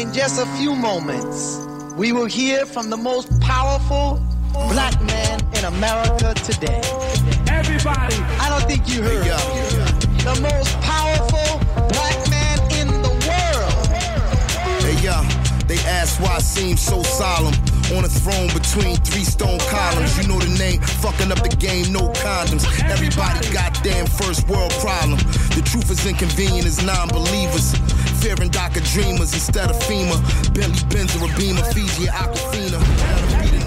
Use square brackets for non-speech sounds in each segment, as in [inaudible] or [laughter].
In just a few moments, we will hear from the most powerful black man in America today. Everybody. I don't think you heard. The most powerful black man in the world. Hey, yo, they ask why I seem so solemn. On a throne between three stone columns. You know the name, fucking up the game, no condoms. Everybody goddamn first world problem. The truth is inconvenient as non believers. Fearing DACA dreamers instead of FEMA. Bentley Benz Fiji, Aquafina.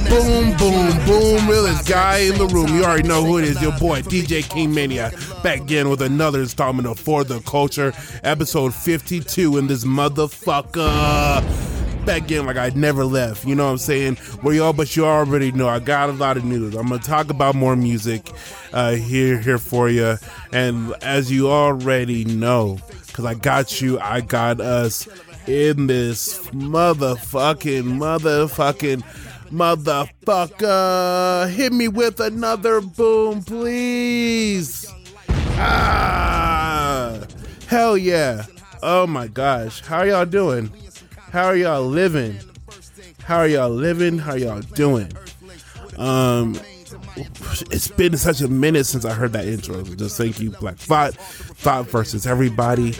Boom, boom, boom. Realest guy in the room. You already know who it is. Your boy, DJ King Mania. Back again with another installment of For the Culture, episode 52 in this motherfucker. Back again like I never left. You know what I'm saying? Where y'all, but you already know I got a lot of news. I'm gonna talk about more music uh, here here for you. And as you already know, because I got you, I got us in this motherfucking motherfucking motherfucker. Hit me with another boom, please. Ah, hell yeah. Oh my gosh. How y'all doing? How are y'all living? How are y'all living? How are y'all doing? Um, it's been such a minute since I heard that intro. Just thank you, Black Thought, Thought versus everybody.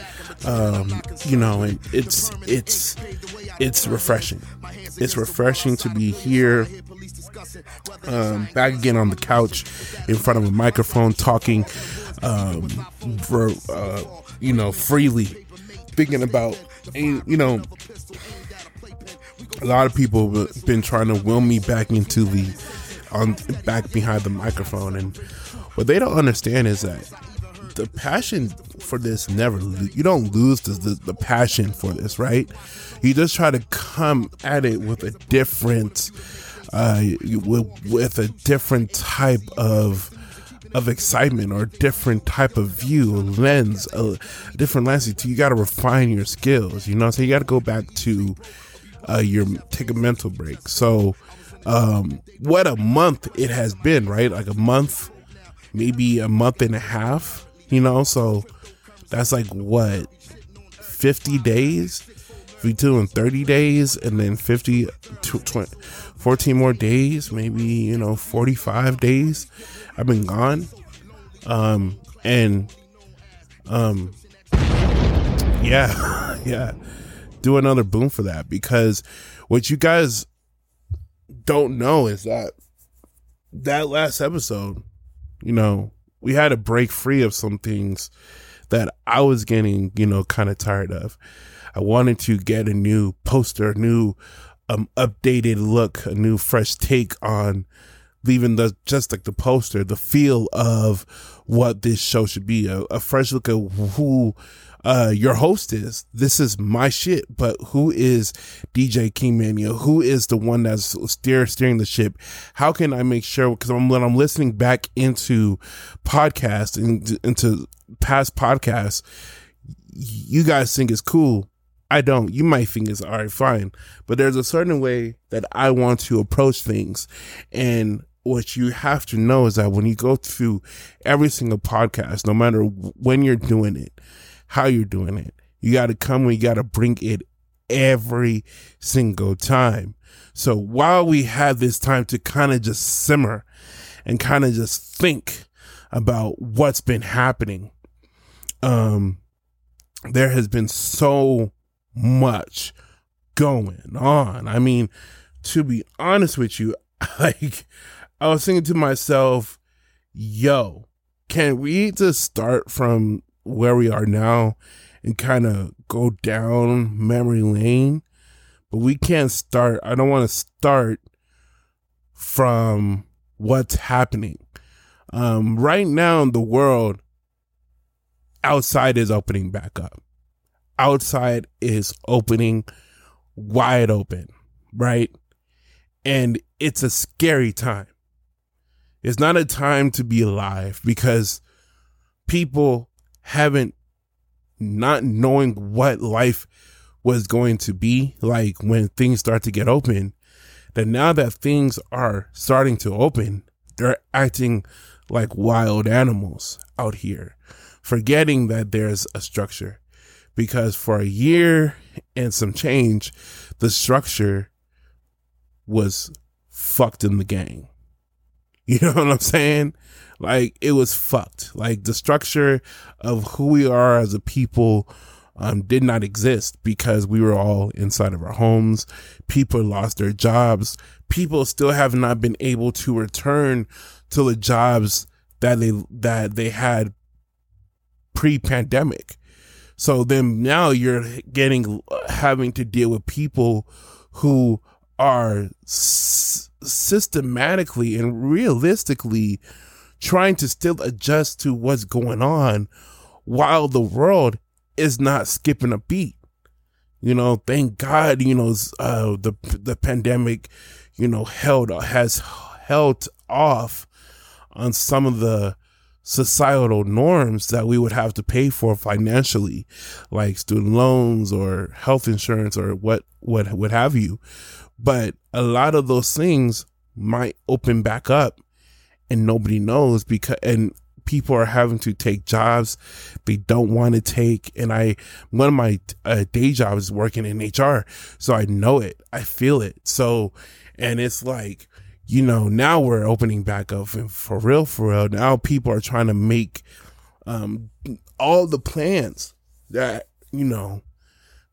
Um, you know, and it's it's it's refreshing. It's refreshing to be here, um, back again on the couch, in front of a microphone, talking, um, for uh, you know, freely, thinking about, you know, a lot of people have been trying to will me back into the on back behind the microphone. And what they don't understand is that the passion for this never you don't lose the, the, the passion for this right? You just try to come at it with a different uh with, with a different type of of excitement or different type of view lens a different lens. You got to refine your skills you know so you got to go back to uh your take a mental break. So um what a month it has been right? Like a month maybe a month and a half you know? So that's like what 50 days? We doing 30 days and then 50 20, 14 more days maybe you know 45 days i've been gone. Um and um yeah [laughs] yeah. Do another boom for that because what you guys don't know is that that last episode you know we had to break free of some things that I was getting, you know, kind of tired of. I wanted to get a new poster, a new um, updated look, a new fresh take on leaving the just like the poster, the feel of what this show should be, a, a fresh look at who uh, your host is. This is my shit, but who is DJ King Mania? Who is the one that's steer, steering the ship? How can I make sure? Because when I'm listening back into podcasts and into past podcasts, you guys think it's cool. I don't. You might think it's all right, fine. But there's a certain way that I want to approach things. And what you have to know is that when you go through every single podcast, no matter when you're doing it, how you're doing it. You got to come and you got to bring it every single time. So while we have this time to kind of just simmer and kind of just think about what's been happening, um, there has been so much going on. I mean, to be honest with you, [laughs] like I was thinking to myself, yo, can we just start from where we are now and kind of go down memory lane. But we can't start, I don't want to start from what's happening. Um, right now in the world, outside is opening back up. Outside is opening wide open, right? And it's a scary time. It's not a time to be alive because people haven't not knowing what life was going to be like when things start to get open that now that things are starting to open they're acting like wild animals out here forgetting that there's a structure because for a year and some change, the structure was fucked in the game. [laughs] You know what I'm saying? Like it was fucked. Like the structure of who we are as a people um, did not exist because we were all inside of our homes. People lost their jobs. People still have not been able to return to the jobs that they that they had pre-pandemic. So then now you're getting having to deal with people who are s- systematically and realistically trying to still adjust to what's going on while the world is not skipping a beat. You know, thank God, you know, uh, the, the pandemic, you know, held, has held off on some of the societal norms that we would have to pay for financially, like student loans or health insurance or what, what, what have you. But a lot of those things might open back up and nobody knows because, and people are having to take jobs they don't want to take. And I, one of my uh, day jobs is working in HR. So I know it. I feel it. So, and it's like, you know, now we're opening back up and for real, for real. Now people are trying to make, um, all the plans that, you know,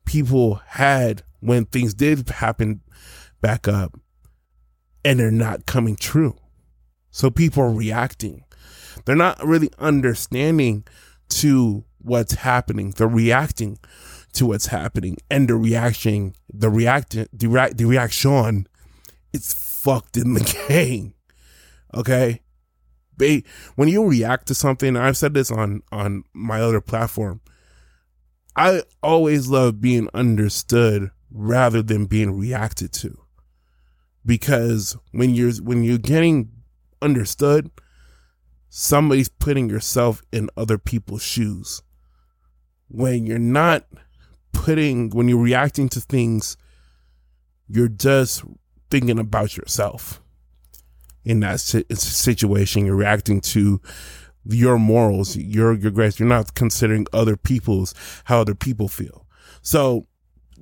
people had when things did happen back up and they're not coming true. So people are reacting. They're not really understanding to what's happening. They're reacting to what's happening and the reaction, the react, the, rea- the reaction, it's fucked in the [laughs] game. Okay. They, when you react to something, I've said this on, on my other platform. I always love being understood rather than being reacted to because when you're when you're getting understood somebody's putting yourself in other people's shoes. When you're not putting when you're reacting to things you're just thinking about yourself. In that situation you're reacting to your morals your your grace you're not considering other people's how other people feel. So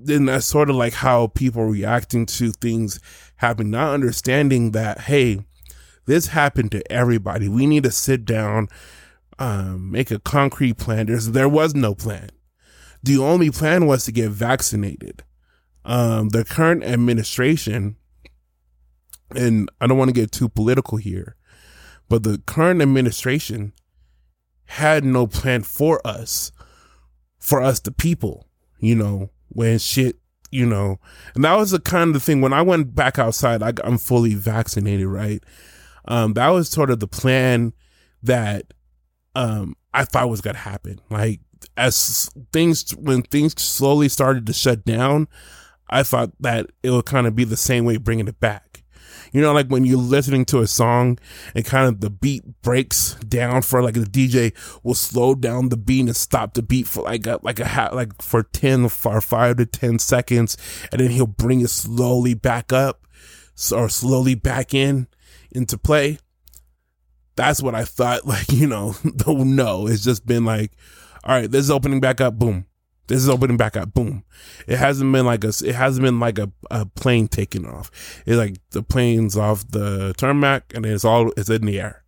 then that's sort of like how people reacting to things happening, not understanding that, hey, this happened to everybody. We need to sit down, um, make a concrete plan. There's, there was no plan. The only plan was to get vaccinated. Um, the current administration, and I don't want to get too political here, but the current administration had no plan for us, for us, the people, you know, when shit, you know, and that was the kind of thing when I went back outside, I, I'm fully vaccinated, right? Um, that was sort of the plan that, um, I thought was going to happen. Like as things, when things slowly started to shut down, I thought that it would kind of be the same way bringing it back. You know, like when you're listening to a song and kind of the beat breaks down for like the DJ will slow down the beat and stop the beat for like a, like a hat, like for 10 for five to 10 seconds. And then he'll bring it slowly back up or slowly back in into play. That's what I thought. [laughs] Like, you know, [laughs] no, it's just been like, all right, this is opening back up. Boom. This is opening back up. Boom. It hasn't been like a, it hasn't been like a, a plane taking off. It's like the plane's off the tarmac and it's all, it's in the air.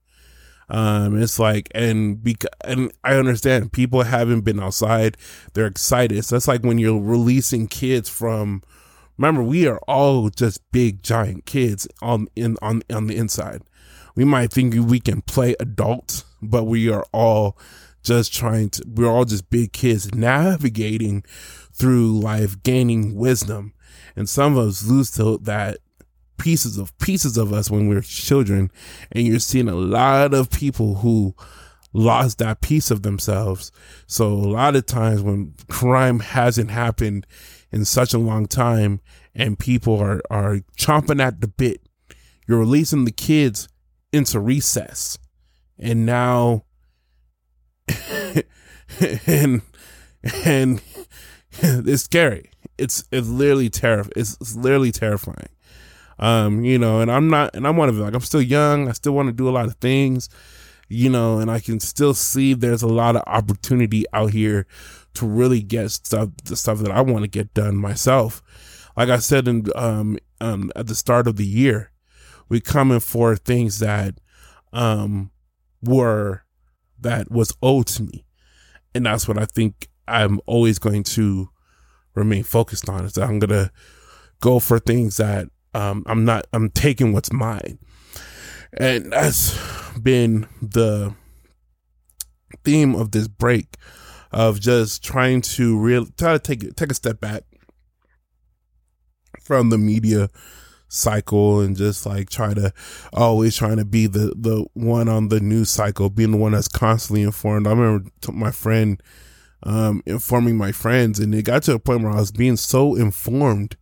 Um, it's like, and because, and I understand people haven't been outside. They're excited. So it's like when you're releasing kids from, remember, we are all just big, giant kids on, in, on, on the inside. We might think we can play adults, but we are all just trying to, we're all just big kids navigating through life, gaining wisdom. And some of us lose to that pieces of pieces of us when we we're children. And you're seeing a lot of people who lost that piece of themselves. So a lot of times when crime hasn't happened in such a long time and people are, are chomping at the bit, you're releasing the kids into recess. And now [laughs] and and [laughs] it's scary. It's it's literally terrifying. It's, it's literally terrifying. Um, you know, and I'm not, and I'm one of them. Like I'm still young. I still want to do a lot of things, you know, and I can still see there's a lot of opportunity out here to really get stuff the stuff that I want to get done myself. Like I said in um, um at the start of the year, we coming for things that um were that was owed to me. And that's what I think I'm always going to remain focused on is that I'm gonna go for things that um, I'm not I'm taking what's mine. And that's been the theme of this break of just trying to real try to take take a step back from the media cycle and just like try to always trying to be the the one on the news cycle being the one that's constantly informed. I remember my friend um informing my friends and it got to a point where i was being so informed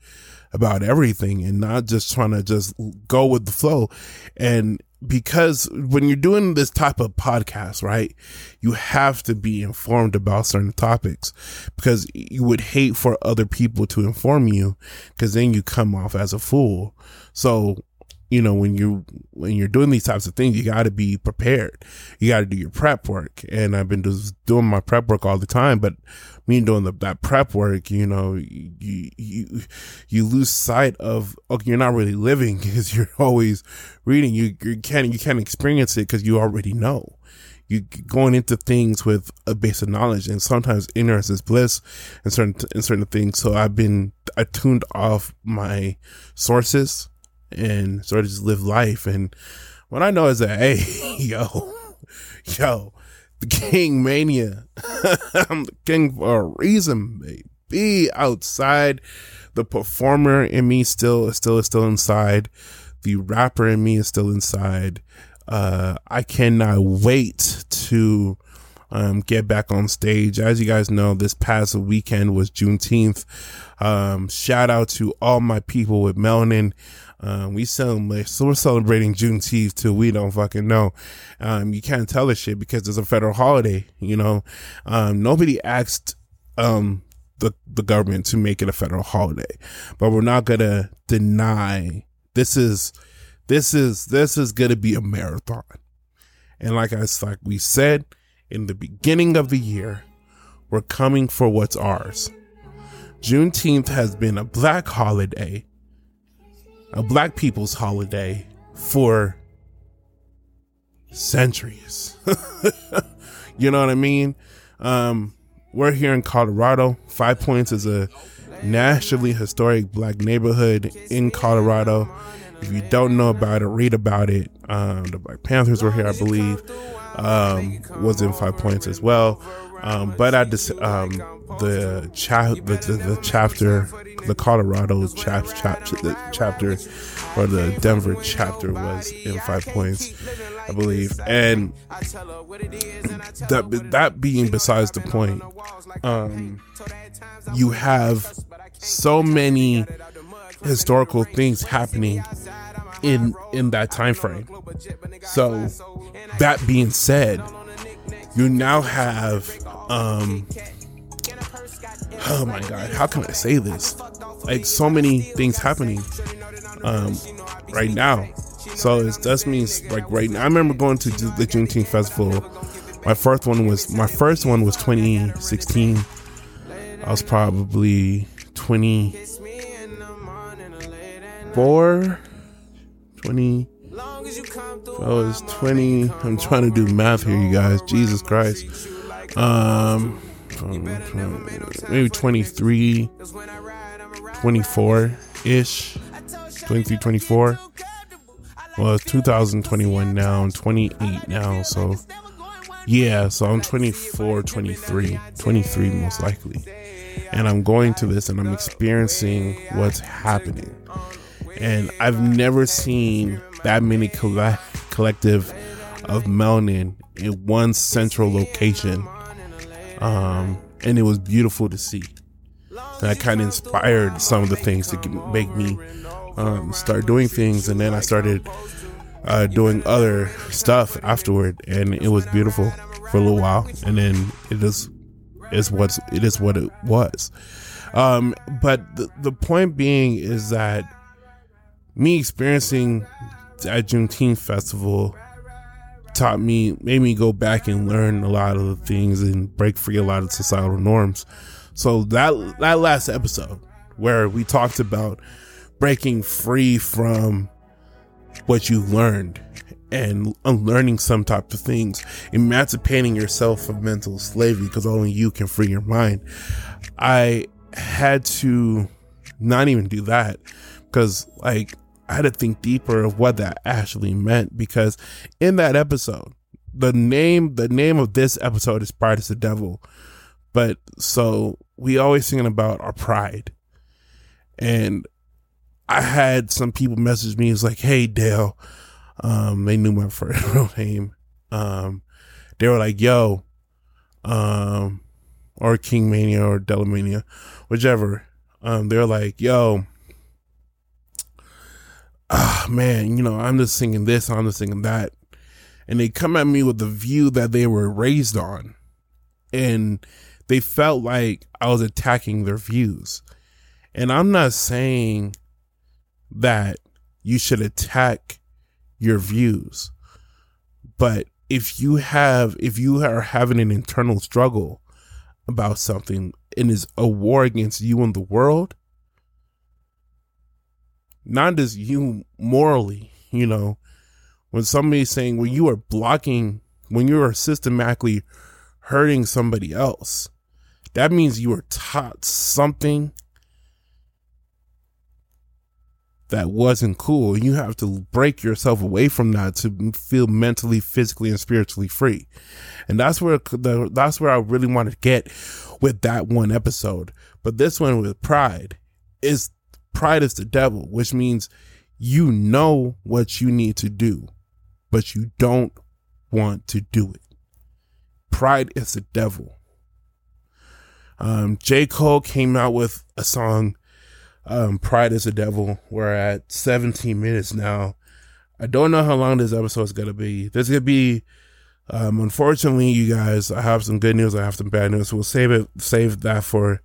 about everything and not just trying to just go with the flow and because when you're doing this type of podcast, right, you have to be informed about certain topics because you would hate for other people to inform you because then you come off as a fool. So you know, when you when you're doing these types of things, you got to be prepared. You got to do your prep work, and I've been just doing my prep work all the time. But me doing the, that prep work, you know, you you you lose sight of okay, you're not really living [laughs] because you're always reading. You you can't you can't experience it because you already know. You going into things with a base of knowledge, and sometimes ignorance is bliss and certain in certain things. So I've been I tuned off my sources and sort of just live life. And what I know is that, [laughs] hey, yo, yo, the King Mania. [laughs] I'm the king for a reason, baby. Outside, the performer in me still is still is still inside. The rapper in me is still inside. Uh, I cannot wait to um, get back on stage. As you guys know, this past weekend was Juneteenth. Um, shout out to all my people with melanin. Um, we celebrate, so we're celebrating Juneteenth too. We don't fucking know. Um, you can't tell this shit because it's a federal holiday, you know. Um, nobody asked, um, the, the government to make it a federal holiday, but we're not gonna deny this is, this is, this is gonna be a marathon. And like I, like we said in the beginning of the year, we're coming for what's ours. Juneteenth has been a black holiday a black people's holiday for centuries. [laughs] you know what I mean? Um, we're here in Colorado. Five Points is a nationally historic black neighborhood in Colorado. If you don't know about it, read about it. Um, the Black Panthers were here, I believe. Um, was in Five Points as well. Um, but I just um, the, cha- the, the, the chapter, the Colorado chap, chap, chapter, or the Denver chapter was in Five Points, I believe, and that that being besides the point, um, you have so many historical things happening in in that time frame. So that being said, you now have um oh my god how can i say this? Like so many things happening um right now. So it just means like right now i remember going to the juneteenth festival. My first one was my first one was 2016 i was probably 24 20 I was 20. I'm trying to do math here, you guys. Jesus Christ. Um, maybe 23, 24 ish. 23, 24. Well, it's 2021 now. I'm 28 now. So, yeah. So I'm 24, 23. 23 most likely. And I'm going to this and I'm experiencing what's happening. And I've never seen that many coll- collective of melanin in one central location. Um, and it was beautiful to see. And That kind of inspired some of the things to make me um, start doing things. And then I started uh, doing other stuff afterward, and it was beautiful for a little while. And then it is is what it is what it was. Um, but the, the point being is that me experiencing at Juneteenth festival taught me, made me go back and learn a lot of the things and break free a lot of societal norms. So that that last episode where we talked about breaking free from what you learned and unlearning some type of things, emancipating yourself from mental slavery because only you can free your mind. I had to not even do that because like I had to think deeper of what that actually meant because in that episode, the name the name of this episode is Pride is the Devil. But so we always thinking about our pride. And I had some people message me, it's like, hey Dale, um, they knew my [laughs] first real name. Um, they were like, yo, um, or King Mania or Delamania, whichever. Um, they're like, yo, ah, man, you know, I'm just singing this, I'm just singing that. And they come at me with the view that they were raised on. And they felt like I was attacking their views. And I'm not saying that you should attack your views. But if you have, if you are having an internal struggle about something and is a war against you and the world, not just you morally, you know, when somebody's saying, well, you are blocking, when you are systematically hurting somebody else, that means you were taught something that wasn't cool. You have to break yourself away from that to feel mentally, physically, and spiritually free. And that's where the, that's where I really want to get with that one episode. But this one with pride is pride is the devil, which means you know what you need to do, but you don't want to do it. Pride is the devil. Um, J. Cole came out with a song um, Pride is the Devil. We're at 17 minutes now. I don't know how long this episode is going to be. This to be, um, unfortunately, you guys, I have some good news. I have some bad news. We'll save it, save that for,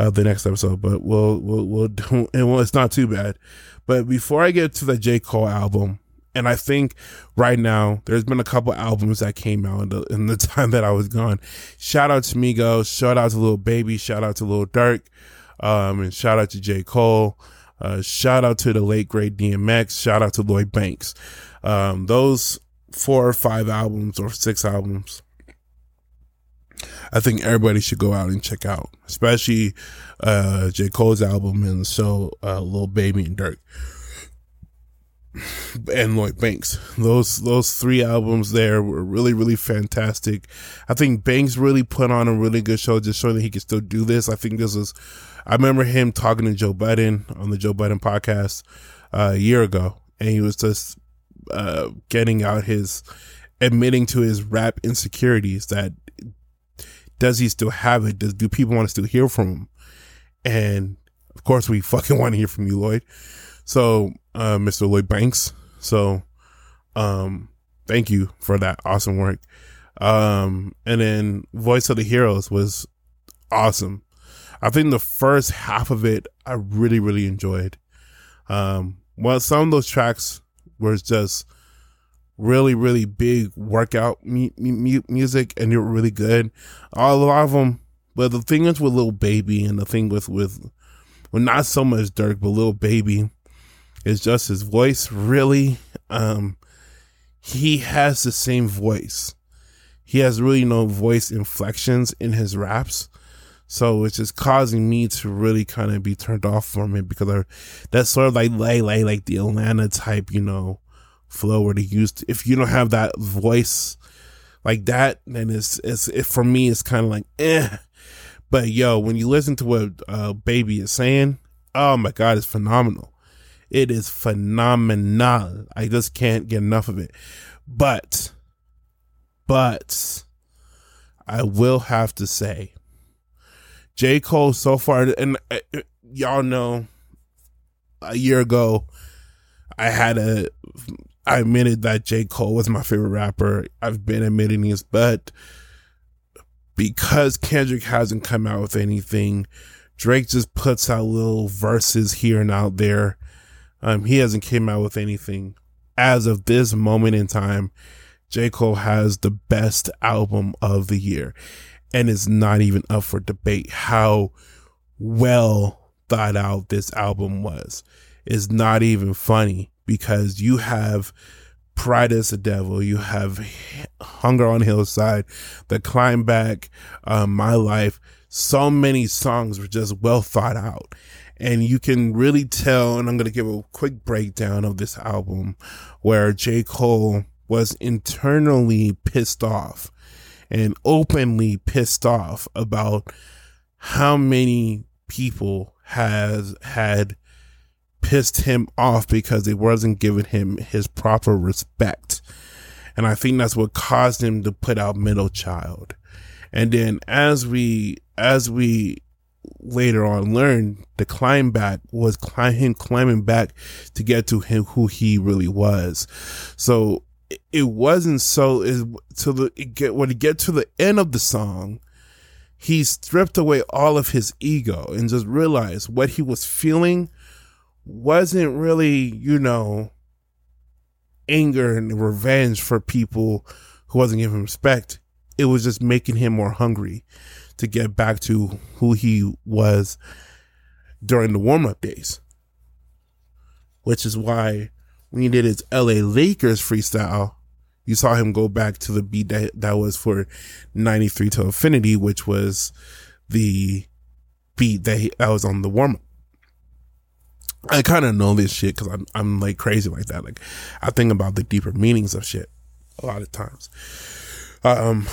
uh, the next episode, but we'll, we'll, we'll [laughs] do, and well, it's not too bad. But before I get to the J. Cole album, and I think right now there's been a couple albums that came out in the, in the [laughs] time that I was gone. Shout out to Migos. Shout out to Lil Baby. Shout out to Lil Durk. Um, and shout out to J. Cole. Uh, shout out to the late great DMX. Shout out to Lloyd Banks. Um, those four or five albums or six albums, I think everybody should go out and check out, especially, uh, J. Cole's album and so, uh, Lil Baby and Durk [sighs] and Lloyd Banks. Those those three albums there were really really fantastic. I think Banks really put on a really good show, just showing that he can still do this. I think this was. I remember him talking to Joe Budden on the Joe Budden podcast uh, a year ago, and he was just uh, getting out his admitting to his rap insecurities. That does he still have it? Does do people want to still hear from him? And of course, we [laughs] fucking want to hear from you, Lloyd. So, uh, Mr. Lloyd Banks. So, um, thank you for that awesome work. Um, and then Voice of the Heroes was awesome. I think the first half of it I really, really enjoyed. Um, well, some of those tracks were just really, really big workout mu- mu- music and they were really good. A lot of them, but the thing is with Lil Baby and the thing with, with, well, not so much Durk but Lil Baby, is just his voice really um he has the same voice he has really no voice inflections in his raps so it's just causing me to really kind of be turned off from it because I, that's sort of like lay lay like the Atlanta type you know flow where they used if you don't have that voice like that then it's it's it, for me it's kind of like eh but yo when you listen to what uh baby is saying oh my god it's phenomenal it is phenomenal. I just can't get enough of it. But, but, I will have to say, J. Cole so far, and uh, y'all know, a year ago, I had a, I admitted that J. Cole was my favorite rapper. I've been admitting this, but because Kendrick hasn't come out with anything, Drake just puts out little verses here and out there um, he hasn't came out with anything as of this moment in time. J. Cole has the best album of the year. And it's not even up for debate how well thought out this album was. It's not even funny because you have Pride as the Devil, you have Hunger on Hillside, The Climb Back, uh, My Life. So many songs were just well thought out and you can really tell, and I'm going to give a quick breakdown of this album where J. Cole was internally pissed off and openly pissed off about how many people has had pissed him off because they wasn't giving him his proper respect. And I think that's what caused him to put out Middle Child. And then as we, as we later on learned the climb back was climb, him climbing back to get to him who he really was. So it wasn't so is to the get when you get to the end of the song, he stripped away all of his ego and just realized what he was feeling wasn't really, you know, anger and revenge for people who wasn't giving him respect. It was just making him more hungry to get back to who he was during the warm up days. Which is why when he did his LA Leakers freestyle, you saw him go back to the beat that, that was for 93 to Infinity, which was the beat that, he, that was on the warm up. I kind of know this shit because I'm, I'm like crazy like that. Like I think about the deeper meanings of shit a lot of times. Um,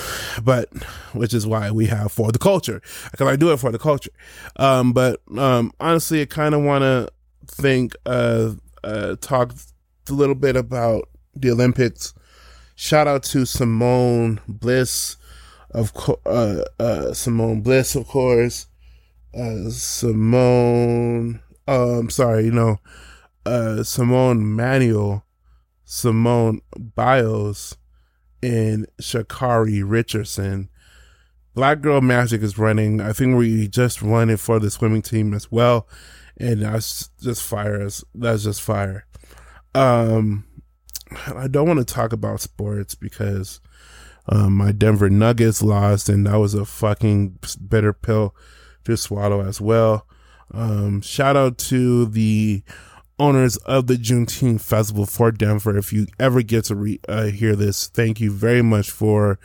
but which is why we have for the culture because I do it for the culture. Um, but um, honestly, I kind of want to think, uh, uh, talk a little bit about the Olympics. Shout out to Simone Bliss, of course, uh, uh, Simone Bliss, of course, uh, Simone, um, sorry, you know, uh, Simone Manuel, Simone Biles, and Sha'Carri Richardson. Black Girl Magic is running. I think we just run it for the swimming team as well. And that's just fire. That's just fire. Um, I don't want to talk about sports because um, my Denver Nuggets lost, and that was a fucking bitter pill to swallow as well. Um, shout out to the owners of the Juneteenth Festival for Denver. If you ever get to re- uh, hear this, thank you very much for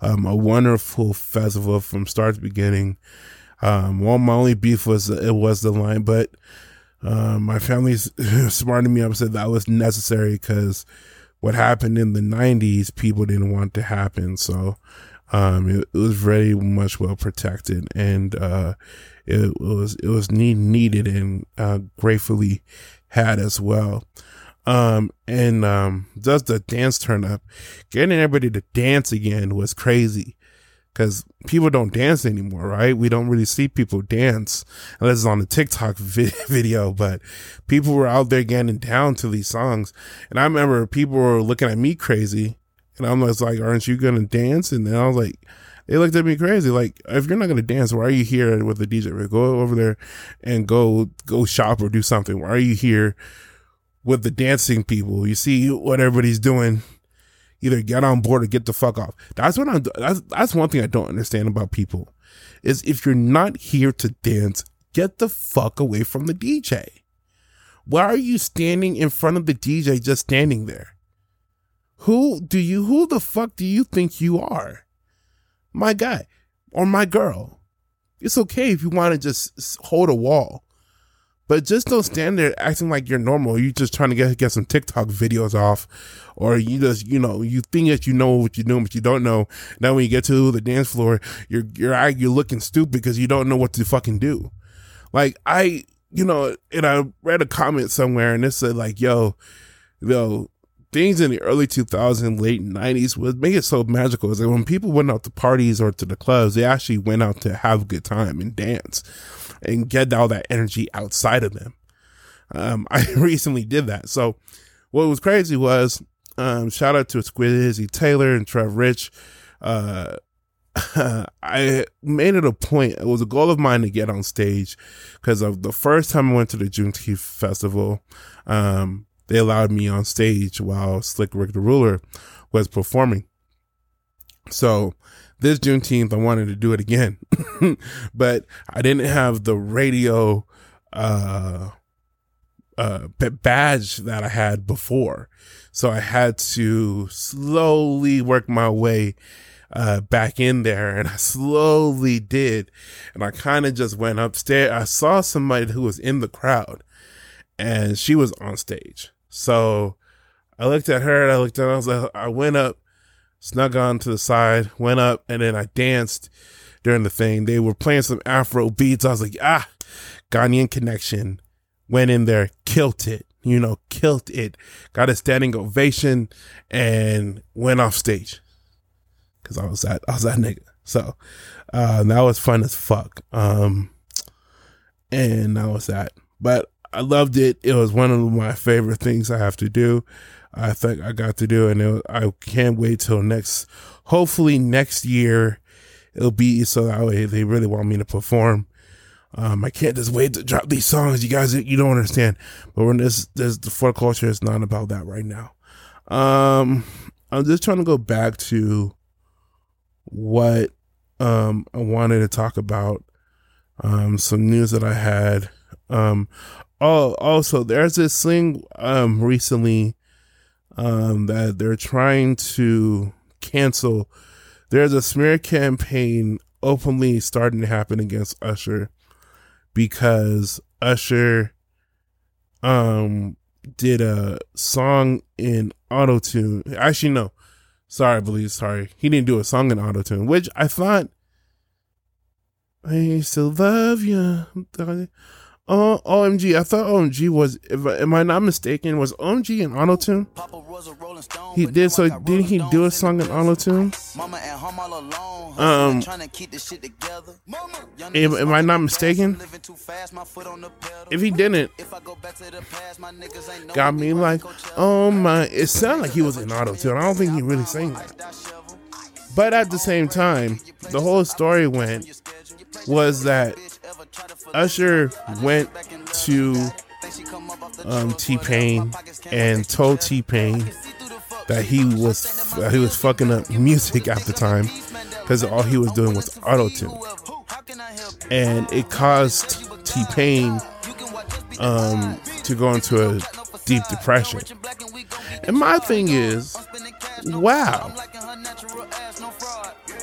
um, a wonderful festival from start to beginning. Um, well, my only beef was it was the line, but uh, my family's [laughs] smarted me up said that was necessary because what happened in the '90s, people didn't want to happen. So um, it, it, was very much well protected, and uh, it was it was need, needed and uh, gratefully had as well. Um, and, um, does the dance turn up? Getting everybody to dance again was crazy because people don't dance anymore, right? We don't really see people dance unless it's on a TikTok [laughs] vi- video, but people were out there getting down to these songs. And I remember people were looking at me crazy and I'm like, aren't you going to dance? And then I was like, they looked at me crazy. Like, if you're not to dance, why are you here with the DJ? Go over there and go, go shop or do something. Why are you here with the dancing people? You see what everybody's doing. Either get on board or get the fuck off. That's what I'm, that's, that's one thing I don't understand about people is if you're not here to dance, get the fuck away from the DJ. Why are you standing in front of the DJ just standing there? Who do you, who the fuck do you think you are? My guy or my girl. It's okay if you want to just hold a wall, but just don't stand there acting like you're normal. You're just trying to get get some TikTok videos off, or you just you know you think that you know what you're doing, but you don't know. Now when you get to the dance floor, you're you're you're looking stupid because you don't know what to fucking do. Like I, you know, and I read a comment somewhere and it said like, "Yo, yo, things in the early 2000s, late 90s would make it so magical is that when people went out to parties or to the clubs, they actually went out to have a good time and dance and get all that energy outside of them. Um, [laughs] I recently did that. So what was crazy was, um, shout out to Squizzy Taylor and Trev Rich. Uh, [laughs] I made it a point. It was a goal of mine to get on stage because of the first time I went to the Juneteenth festival. Um, they allowed me on stage while Slick Rick the Ruler was performing. So this Juneteenth, I wanted to do it again, [laughs] but I didn't have the radio uh, uh, badge that I had before. So I had to slowly work my way uh, back in there and I slowly did. And I kind of just went upstairs. I saw somebody who was in the crowd and she was on stage. So I looked at her and I looked her. I was like, I went up, snuck on to the side, went up, and then I danced during the thing. They were playing some Afro beats. I was like, ah, Ghanaian connection. Went in there, killed it, you know, killed it. Got a standing ovation and went off stage. Cause I was that, I was that nigga. So, uh, that was fun as fuck. Um, and that was that. But I loved it. It was one of my favorite things I have to do. I think I got to do, and it, I can't wait till next. Hopefully next year, it'll be so that way they really want me to perform. Um, I can't just wait to drop these songs. You guys, you don't understand. But when this, this the for culture is not about that right now. Um, I'm just trying to go back to what um I wanted to talk about. Um, some news that I had. Um, oh, also there's this thing um recently um that they're trying to cancel. There's a smear campaign openly starting to happen against Usher because Usher um did a song in auto tune. Actually, no. Sorry, I believe. Sorry, he didn't do a song in auto tune, which I thought. I still love you. Oh, OMG. I thought OMG was, if am I not mistaken, was OMG in auto tune? He did, so didn't he do a song in auto tune? Um, am, am I not mistaken? If he didn't, got me like, oh my, it sounded like he was in auto tune. I don't think he really sang that. But at the same time, the whole story went was that Usher went to um, T Pain and told T Pain that he was that he was fucking up music at the time because all he was doing was auto tune, and it caused T Pain um, to go into a deep depression. And my thing is, wow,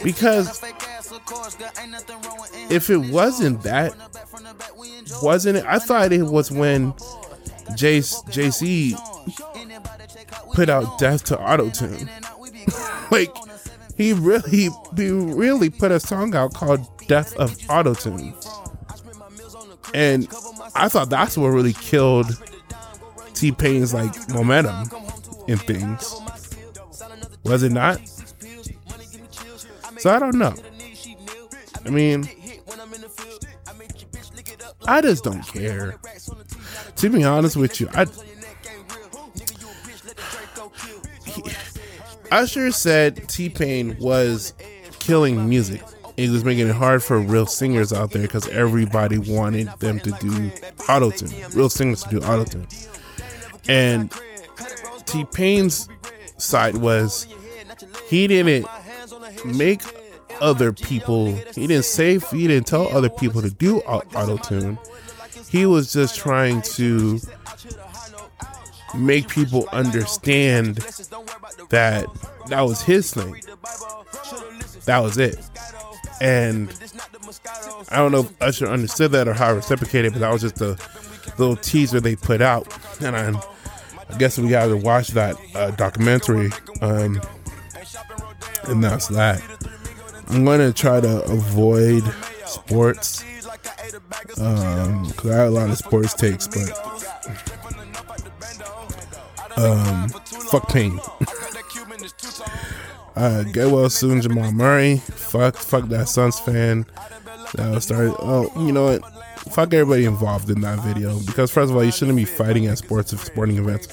because if it wasn't that, wasn't it? I thought it was when Jace Jay-Z put out "Death to Auto Tune." [laughs] like he really, he really put a song out called "Death of Auto Tune," and I thought that's what really killed T Pain's like momentum in things. Was it not? So I don't know. I mean, I just don't care. To be honest with you, I. He, Usher said T Pain was killing music. It was making it hard for real singers out there because everybody wanted them to do auto tune, real singers to do auto tune. And T Pain's side was he didn't make other people. He didn't say. He didn't tell other people to do auto tune. He was just trying to make people understand that that was his thing. That was it. And I don't know if Usher understood that or how I reciprocated, but that was just a little teaser they put out. And I, I guess we got to watch that uh, documentary. Um, and that's that. I'm gonna try to avoid sports um because I have a lot of sports takes, but um, fuck pain. [laughs] uh, get well soon, Jamal Murray. Fuck, fuck that Suns fan. That was started. Oh, you know what? Fuck everybody involved in that video because first of all, you shouldn't be fighting at sports sporting events.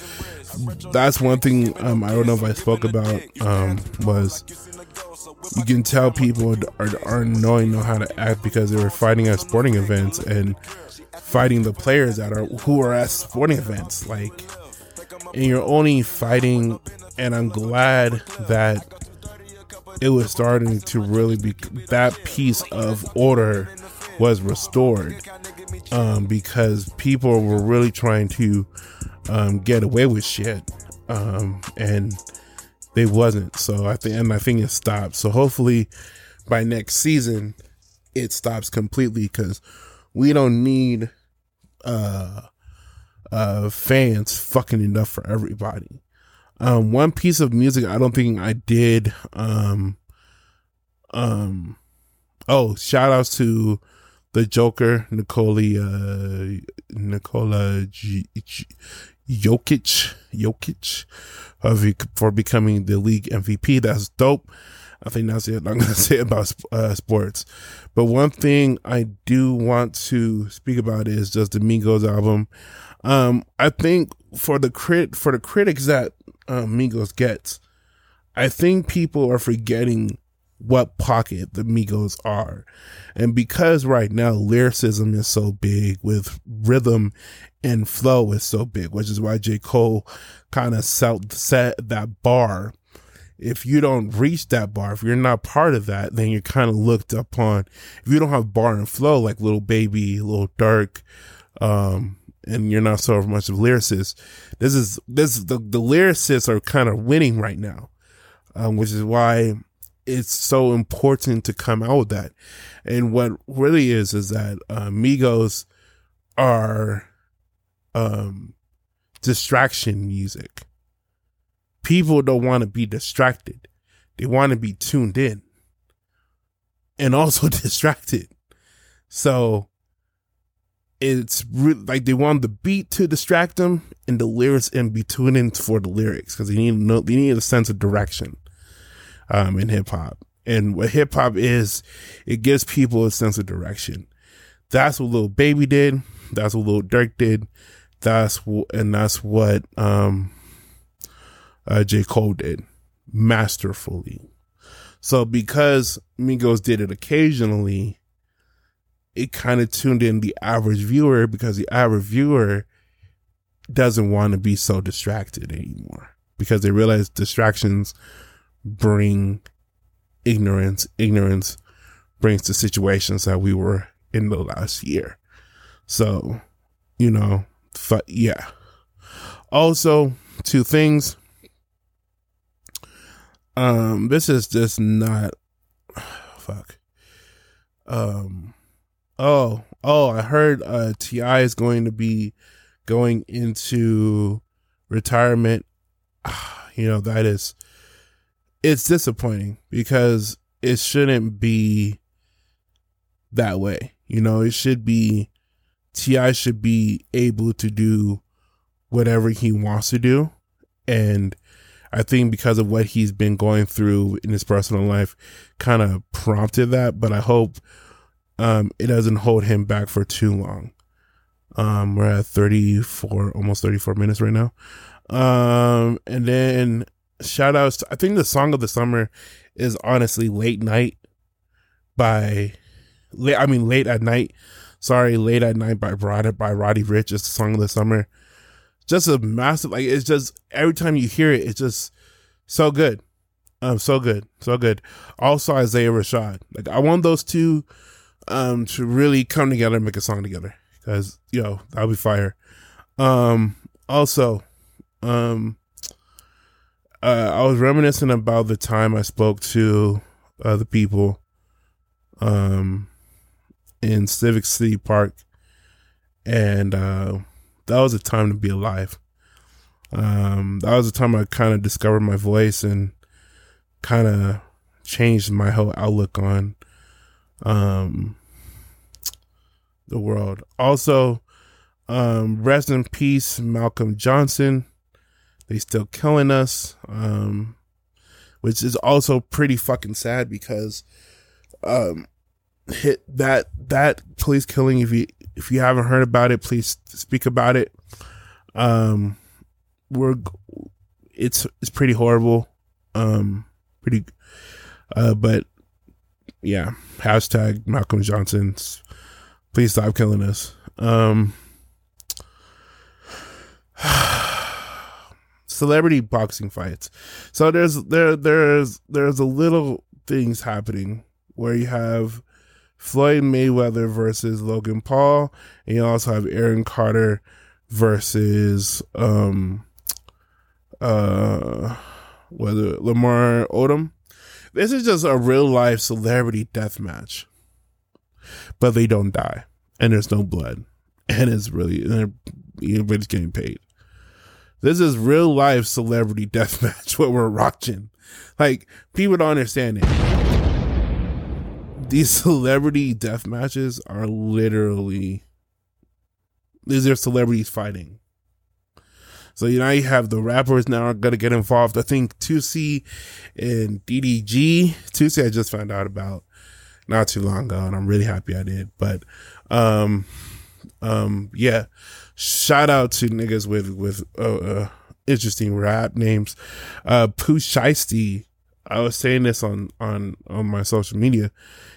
That's one thing um, I don't know if I spoke about um, was you can tell people are, are knowing know how to act because they were fighting at sporting events and fighting the players that are who are at sporting events like and you're only fighting and I'm glad that it was starting to really be that piece of order was restored um, because people were really trying to um, get away with shit um, and they wasn't. So i think and i think it stopped. So hopefully by next season it stops completely because we don't need uh uh fans fucking enough for everybody. Um one piece of music i don't think i did um um oh shout outs to the joker Nikola uh Nikola G- G- Jokic Jokic for becoming the league MVP. That's dope. I think that's it. I'm gonna [laughs] say about uh, sports, but one thing I do want to speak about is just the Migos album. Um, I think for the crit for the critics that uh, Migos gets, I think people are forgetting what pocket the Migos are. And because right now lyricism is so big with rhythm and flow is so big, which is why J. Cole kind of set that bar. If you don't reach that bar, if you're not part of that, then you're kind of looked upon. If you don't have bar and flow like Lil Baby, Lil Durk, um, and you're not so much of lyricist, this is this the the lyricists are kind of winning right now, um, which is why it's so important to come out with that. And what really is is that uh, Migos are um, distraction music. People don't want to be distracted; they want to be tuned in and also [laughs] distracted. So it's like they want the beat to distract them and the lyrics and be tuned in for the lyrics because they need they need a sense of direction um, in hip hop. And what hip hop is, it gives people a sense of direction. That's what Lil Baby did. That's what Lil Durk did. That's what, and that's what, um, uh, J. Cole did masterfully. So because Migos did it occasionally, it kind of tuned in the average viewer because the average viewer doesn't want to be so distracted anymore because they realize distractions bring ignorance. Ignorance brings the situations that we were in the last year. So, you know, f- yeah. Also, two things. Um, this is just not [sighs] fuck. Um, oh, oh, I heard uh T.I. is going to be going into retirement. [sighs] You know, that is it's disappointing because it shouldn't be that way. You know, it should be T.I. should be able to do whatever he wants to do. And I think because of what he's been going through in his personal life kind of prompted that, but I hope um, it doesn't hold him back for too long. Um, we're at 34, almost 34 minutes right now. Um, and then shout outs I think the song of the summer is honestly Late Night by late I mean Late at Night. Sorry, Late at Night by by Roddy Ricch is the song of the summer. Just a massive like it's just every time you hear it, it's just so good. Um so good. So good. Also Isaiah Rashad. Like I want those two um to really come together and make a song together. Cause yo, that'll be fire. Um also um uh, I was reminiscing about the time I spoke to other people um, in Civic City Park, and uh, that was a time to be alive. Um, that was a time I kind of discovered my voice and kind of changed my whole outlook on um, the world. Also, um, rest in peace, Malcolm Johnson. They still killing us, um, which is also pretty fucking sad because um, hit that that police killing. If you if you haven't heard about it, please speak about it. Um, we're it's it's pretty horrible. Um, pretty, uh, but yeah. Hashtag Malcolm Johnson. Please stop killing us. Um. [sighs] [sighs] celebrity boxing fights. So there's there there's there's a little things happening where you have Floyd Mayweather versus Logan Paul, and you also have Aaron Carter versus um uh whether Lamar Odom. This is just a real life celebrity death match. But they don't die. And there's no blood. And it's really and everybody's getting paid. This is real life celebrity death match [laughs] what we're watching. Like people don't understand it these celebrity death matches are literally these are celebrities fighting. So you you have the rappers now are gonna get involved. I think Toosii and DDG. Toosii I just found out about not too long ago, and I'm really happy I did. But um um yeah. Shout out to niggas with with uh, uh interesting rap names. Uh Pooh Shiesty. I was saying this on on on my social media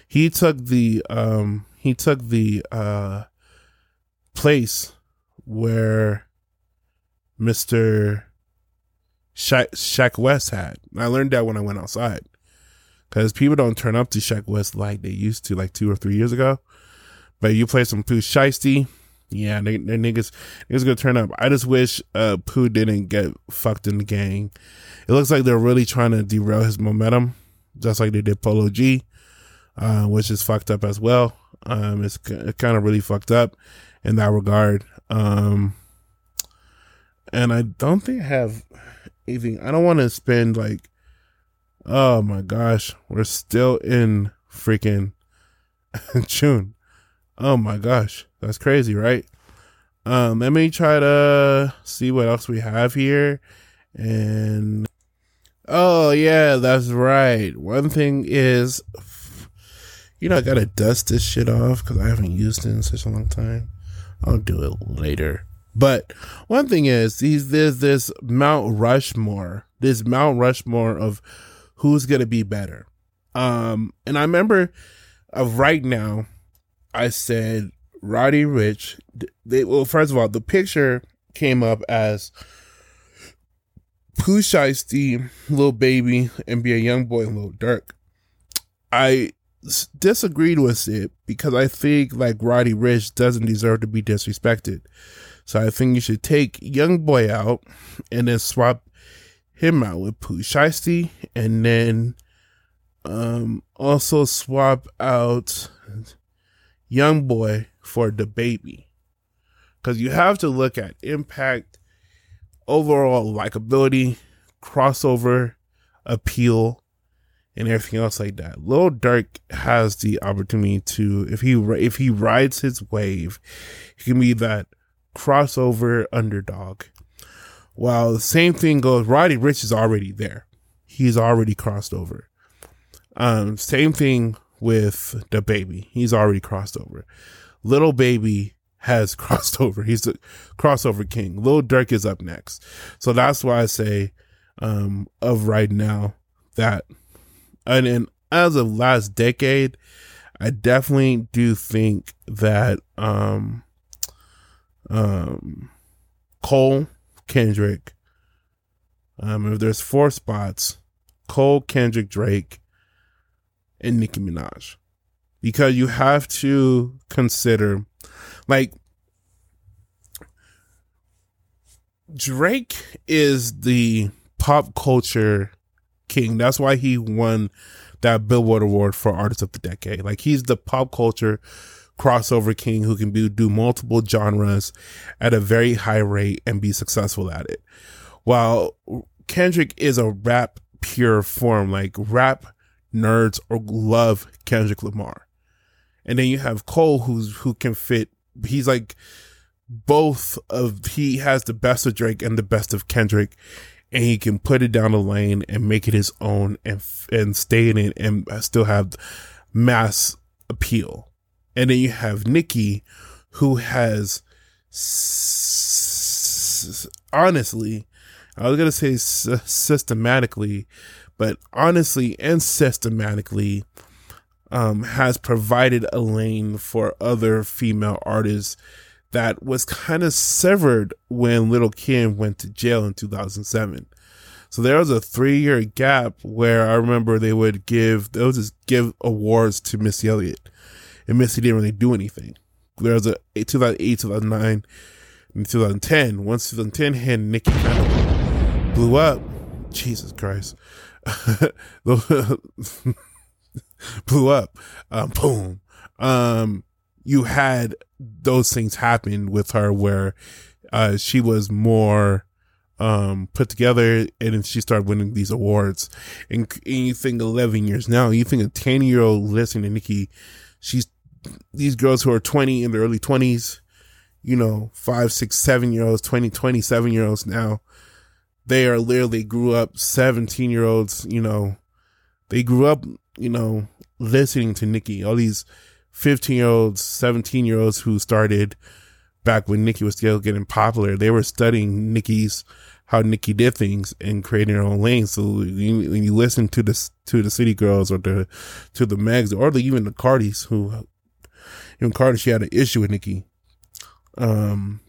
he took the um he took the uh place where Mr. Sheck, Sheck Wes had. I learned that when I went outside. Because people don't turn up to Sheck Wes like they used to, like two or three years ago. But you play some Pooh Shiesty, yeah, they, they niggas, niggas gonna turn up. I just wish uh Pooh didn't get fucked in the gang. It looks like they're really trying to derail his momentum, just like they did Polo G uh, which is fucked up as well. Um, it's kind of really fucked up in that regard. Um, and I don't think I have anything. I don't want to spend like, oh my gosh, we're still in freaking [laughs] June. Oh my gosh, that's crazy, right? Um, let me try to see what else we have here. And oh yeah, that's right. One thing is you know, I gotta dust this shit off because I haven't used it in such a long time. I'll do it later. But one thing is, these there's this Mount Rushmore, this Mount Rushmore of who's gonna be better. Um, and I remember of right now, I said Roddy Ricch. They well, first of all, the picture came up as Pooh Shiesty, Lil Baby, and NBA YoungBoy, and Lil Durk. I disagreed with it because I think like Roddy Ricch doesn't deserve to be disrespected. So I think you should take Young Boy out and then swap him out with Pooh Shiesty and then um also swap out Young Boy for the baby. Cause you have to look at impact, overall likability, crossover, appeal, and everything else like that. Lil Durk has the opportunity to, if he if he rides his wave, he can be that crossover underdog. While the same thing goes, Roddy Ricch is already there. He's already crossed over. Um, same thing with the baby. He's already crossed over. Lil Baby has [laughs] crossed over. He's the crossover king. Lil Durk is up next. So that's why I say, um, of right now that and, and as of last decade, I definitely do think that um um Cole, Kendrick, um if there's four spots, Cole, Kendrick, Drake, and Nicki Minaj. Because you have to consider like Drake is the pop culture king. That's why he won that Billboard Award for Artist of the Decade. Like he's the pop culture crossover king who can be, do multiple genres at a very high rate and be successful at it. While Kendrick is a rap pure form, like rap nerds or love Kendrick Lamar. And then you have Cole who's who can fit he's like both of he has the best of Drake and the best of Kendrick and he can put it down the lane and make it his own and and stay in it and still have mass appeal. And then you have Nicki, who has s- honestly, I was gonna say s- systematically, but honestly and systematically, um, has provided a lane for other female artists that was kind of severed when Lil' Kim went to jail in 2007. So there was a three year gap where I remember they would give, they would just give awards to Missy Elliott. And Missy didn't really do anything. There was a 2008, 2009, and 2010. Once 2010 hit, Nicki of blew up. Jesus Christ. [laughs] [laughs] blew up. Um, boom. Um, you had those things happen with her where uh, she was more um, put together and she started winning these awards. And, and you think 11 years now, you think a 10 year old listening to Nicki, she's these girls who are 20 in their early 20s, you know, five, six, seven year olds, 20, 27 year olds now. They are literally grew up 17 year olds, you know, they grew up, you know, listening to Nicki. All these 15 year olds, 17 year olds who started back when Nicki was still getting popular, they were studying Nicki's, how Nicki did things and creating her own lane. So when you listen to the, to the City Girls or the, to the Megs or the, even the Cardis who, even Cardi, she had an issue with Nicki. Um,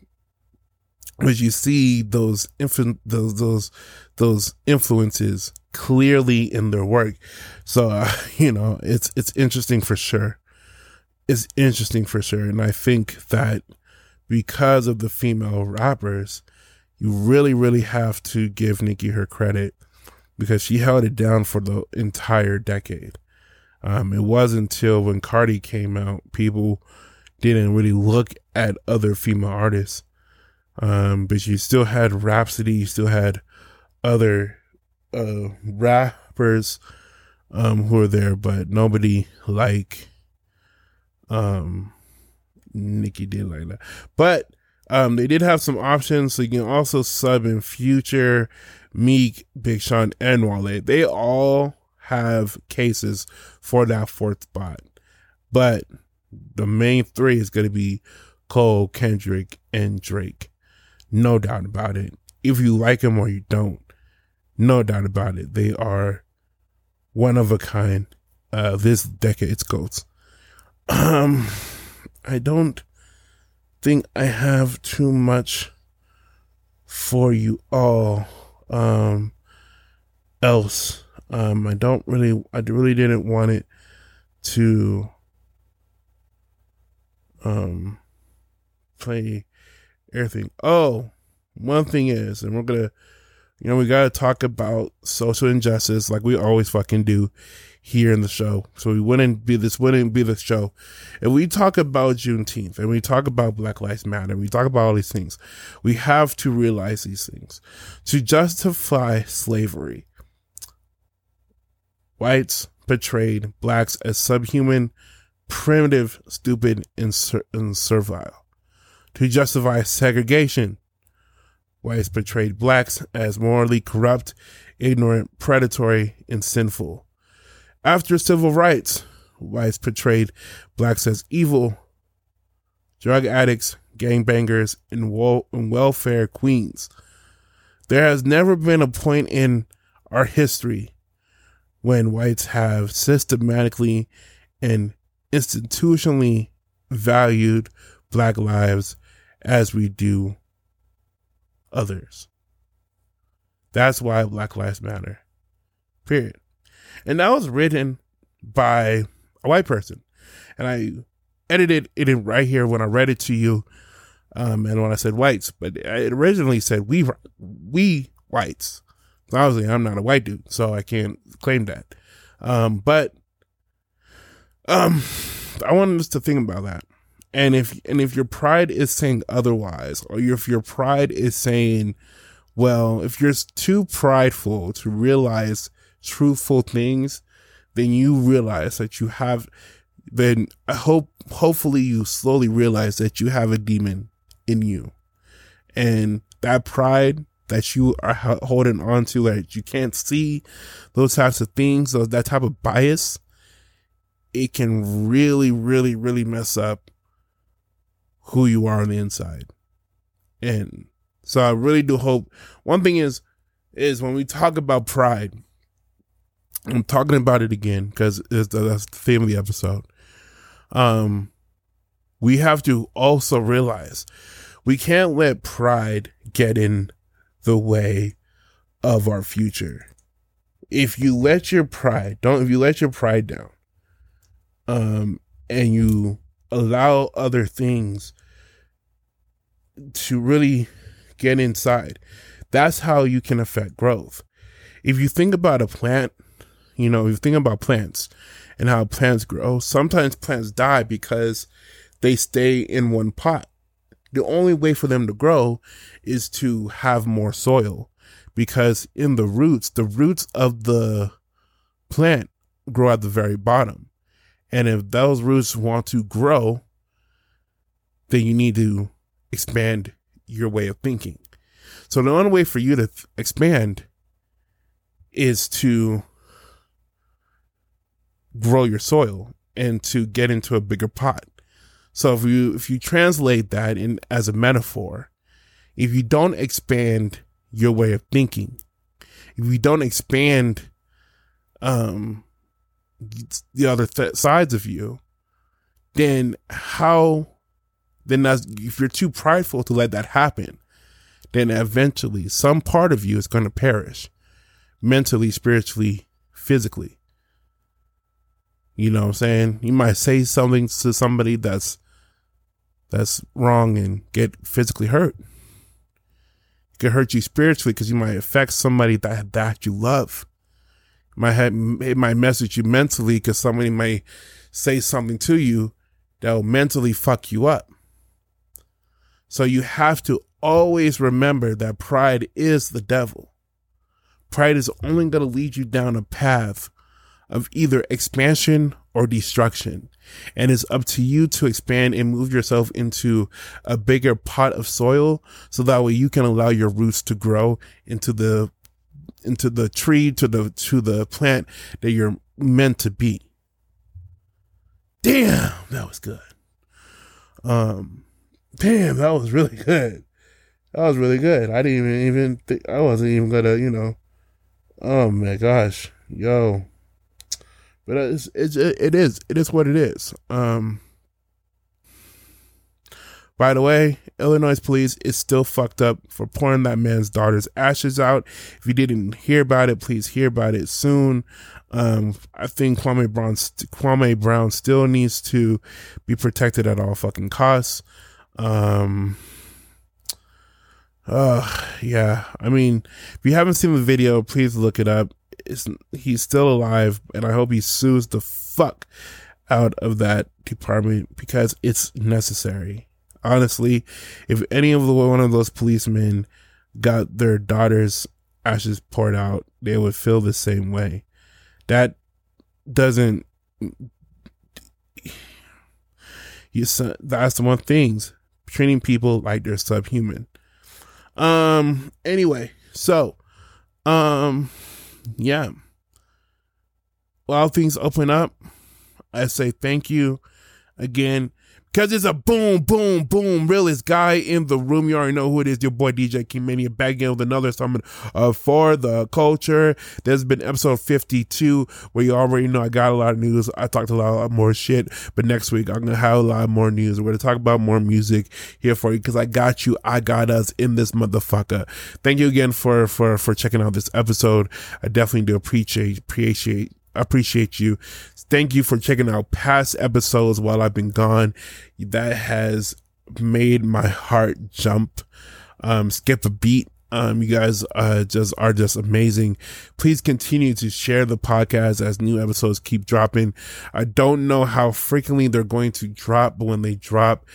but you see those infant, those, those, those influences clearly in their work. So, uh, [laughs] you know, it's, it's interesting for sure. It's interesting for sure. And I think that because of the female rappers, you really, really have to give Nicki her credit because she held it down for the entire decade. Um, it wasn't until when Cardi came out, people didn't really look at other female artists. Um, but you still had Rapsody, you still had other uh, rappers um, who were there, but nobody like um, Nicki did like that. But um, they did have some options, so you can also sub in Future, Meek, Big Sean, and Wale. They all have cases for that fourth spot, but the main three is going to be Cole, Kendrick, and Drake. No doubt about it. If you like them or you don't, no doubt about it. They are one of a kind. Uh, this decade's goats. Um, I don't think I have too much for you all. Um, else. Um, I don't really, I really didn't want it to, um, play everything. Oh, one thing is, and we're gonna, you know, we gotta talk about social injustice like we always fucking do here in the show. So we wouldn't be this wouldn't be the show. If we talk about Juneteenth and we talk about Black Lives Matter, we talk about all these things, we have to realize these things. To justify slavery, whites portrayed blacks as subhuman, primitive, stupid, and, ser- and servile. To justify segregation, whites portrayed blacks as morally corrupt, ignorant, predatory, and sinful. After civil rights, whites portrayed blacks as evil, drug addicts, gangbangers, and, wo- and welfare queens. There has never been a point in our history when whites have systematically and institutionally valued black lives as we do others. That's why Black Lives Matter. Period. And that was written by a white person. And I edited it in right here when I read it to you. Um, and when I said whites, but it originally said we, we whites. Obviously, I'm not a white dude, so I can't claim that. Um, but, um, I wanted us to think about that. And if, and if your pride is saying otherwise, or if your pride is saying, well, if you're too prideful to realize truthful things, then you realize that you have, then I hope, hopefully you slowly realize that you have a demon in you. And that pride that you are holding on to that you can't see those types of things, those, that type of bias, it can really, really, really mess up who you are on the inside. And so I really do hope one thing is, is when we talk about pride, I'm talking about it again because that's the theme of the episode. Um, we have to also realize we can't let pride get in the way of our future. If you let your pride, don't, if you let your pride down, um, and you allow other things to really get inside, that's how you can affect growth. If you think about a plant, you know, if you think about plants and how plants grow, sometimes plants die because they stay in one pot. The only way for them to grow is to have more soil because in the roots, the roots of the plant grow at the very bottom. And if those roots want to grow, then you need to expand your way of thinking. So the only way for you to th- expand is to grow your soil and to get into a bigger pot. So if you if you translate that in as a metaphor, if you don't expand your way of thinking, if you don't expand um the other th- sides of you, then how then if you're too prideful to let that happen, then eventually some part of you is going to perish mentally, spiritually, physically. You know what I'm saying? You might say something to somebody that's that's wrong and get physically hurt. It could hurt you spiritually because you might affect somebody that that you love. It might have, it might message you mentally because somebody may say something to you that will mentally fuck you up. So you have to always remember that pride is the devil. Pride is only going to lead you down a path of either expansion or destruction. And it's up to you to expand and move yourself into a bigger pot of soil so that way you can allow your roots to grow into the into the tree to the to the plant that you're meant to be. Damn, that was good. Um damn, that was really good. That was really good. I didn't even even think I wasn't even gonna, you know. Oh my gosh, yo. But it's, it's it is it is what it is. Um. By the way, Illinois police is still fucked up for pouring that man's daughter's ashes out. If you didn't hear about it, please hear about it soon. Um, I think Kwame Brown, Kwame Brown still needs to be protected at all fucking costs. Um, uh, yeah. I mean, if you haven't seen the video, please look it up. It's, he's still alive, and I hope he sues the fuck out of that department because it's necessary. Honestly, if any of the one of those policemen got their daughter's ashes poured out, they would feel the same way. That doesn't. You, that's the one things treating people like they're subhuman. Um. Anyway, so, um, yeah. While things open up, I say thank you again because it's a boom, boom, boom, realest guy in the room. You already know who it is. Your boy DJ King Mania back again with another summon uh, for the culture. There's been episode 52 where you already know I got a lot of news. I talked a lot more shit, but next week I'm gonna have a lot more news. We're gonna talk about more music here for you because I got you. I got us in this motherfucker. Thank you again for for for checking out this episode. I definitely do appreciate appreciate appreciate you. Thank you for checking out past episodes while I've been gone. That has made my heart jump, um, skip a beat. Um, you guys uh, just are just amazing. Please continue to share the podcast as new episodes keep dropping. I don't know how frequently they're going to drop, but when they drop,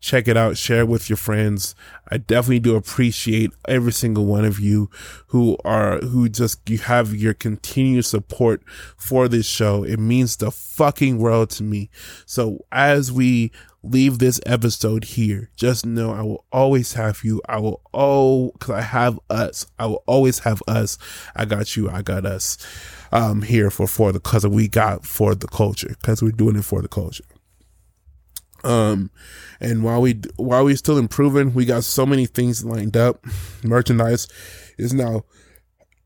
check it out, share it with your friends. I definitely do appreciate every single one of you who are, who just, you have your continued support for this show. It means the fucking world to me. So as we leave this episode here, just know I will always have you. I will, oh, cause I have us. I will always have us. I got you. I got us, um, here for, for the, cause we got for the culture, cause we're doing it for the culture. Um, and while we while we still improving, we got so many things lined up. Merchandise is now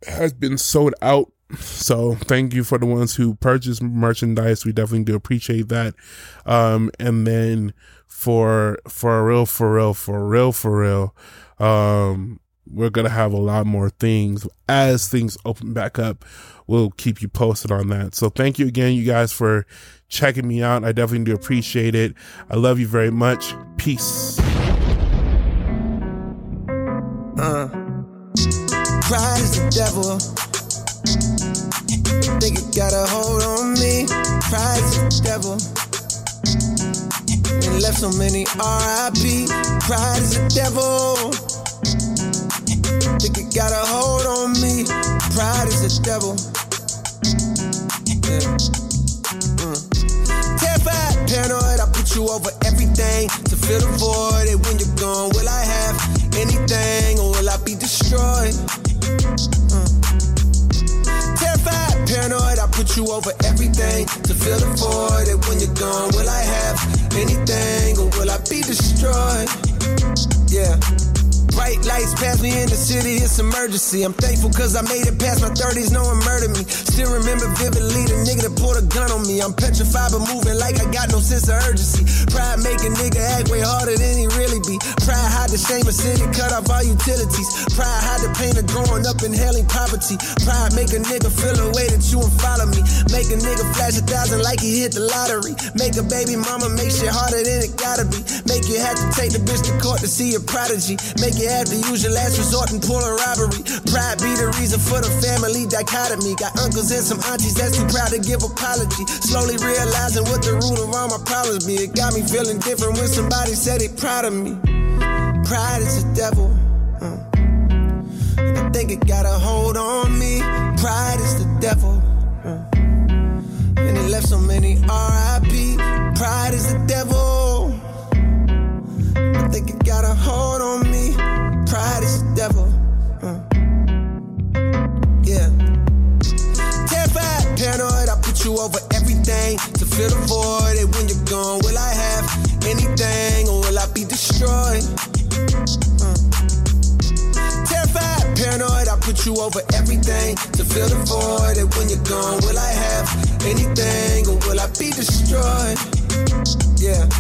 has been sold out So thank you for the ones who purchased merchandise. We definitely do appreciate that. Um, and then for for real, for real, for real, for real, um, we're gonna have a lot more things as things open back up. We'll keep you posted on that. So thank you again, you guys, for checking me out. I definitely do appreciate it. I love you very much. Peace. Uh, pride is the devil. Think got a hold on me. Pride is the devil. And left so many RIP. Pride is the devil. Think it got a hold on me. Pride is the devil. Yeah. Mm. Terrified, paranoid, I put you over everything to fill the void. And when you're gone, will I have anything or will I be destroyed? Mm. Terrified, paranoid, I put you over everything to fill the void. And when you're gone, will I have anything or will I be destroyed? Yeah. Bright lights pass me in the city, it's emergency. I'm thankful cause I made it past my 30s, no one murdered me. Still remember vividly the nigga that pulled a gun on me. I'm petrified but moving like I got no sense of urgency. Pride make a nigga act way harder than he really be. Pride hide the shame of city, cut off all utilities. Pride hide the pain of growing up inhaling poverty. Pride make a nigga feel a way that you and follow me. Make a nigga flash a thousand like he hit the lottery. Make a baby mama make shit harder than it gotta be. Make you have to take the bitch to court to see a prodigy. Make you have to use your last resort and pull a robbery. Pride be the reason for the family dichotomy. Got uncles and some aunties that's too proud to give apology. Slowly realizing what the root of all my problems be. It got me feeling different when somebody said they proud of me. Pride is the devil. Uh. I think it got a hold on me. Pride is the devil. Uh. And it left so many RIP. Pride is the devil. I think it got a hold on me. Pride is the devil. Uh. Yeah. Terrified, paranoid, I put you over everything to fill the void. And when you're gone, will I have anything or will I be destroyed? Uh. Terrified, paranoid, I put you over everything to fill the void. And when you're gone, will I have anything or will I be destroyed? Yeah.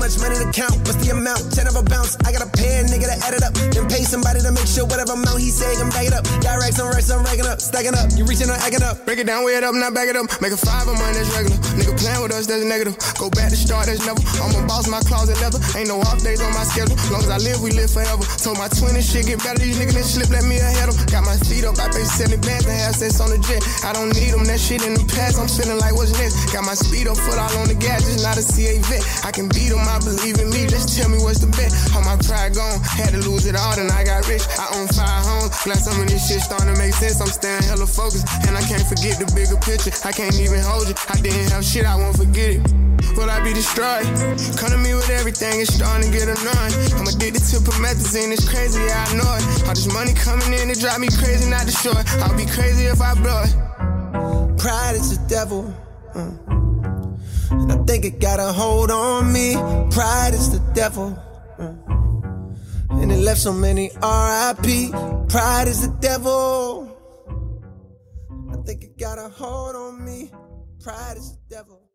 Much money to count. What's the amount? Ten of a bounce. I gotta pay a nigga to add it up. Then pay somebody to make sure whatever amount he say, can back it up. Got racks on racks, I'm racking up. Stacking up. You reaching or acting up. Break it down, weigh it up, not back it up. Make a five of mine, that's regular. Nigga playing with us, that's negative. Go back to start, that's never. I'm a boss, my closet leather. Ain't no off days on my schedule. Long as I live, we live forever. Told my twin and shit get better. These niggas that slip, let me ahead them. Got my feet up, I pay 70 bands to have sex on the jet. I don't need them, that shit in the past. I'm feeling like what's next. Got my speed up, foot all on the gas, just not a CA vet. I can beat them, I believe in me. Just tell me what's the bet. How my pride gone, had to lose it all, then I got rich. I own five homes. Glad some of this shit starting to make sense. I'm staying hella focused, and I can't forget the bigger picture. I can't even hold you. I didn't have shit, I won't forget it. Will I be destroyed? Come to me with everything, it's starting to get annoying. I'm addicted to promethazine, it's crazy, I know it. All this money coming in, it drive me crazy, not destroy. I'll be crazy if I blow it. Pride is the devil. Uh. And I think it got a hold on me. Pride is the devil. And it left so many RIP. Pride is the devil. I think it got a hold on me. Pride is the devil.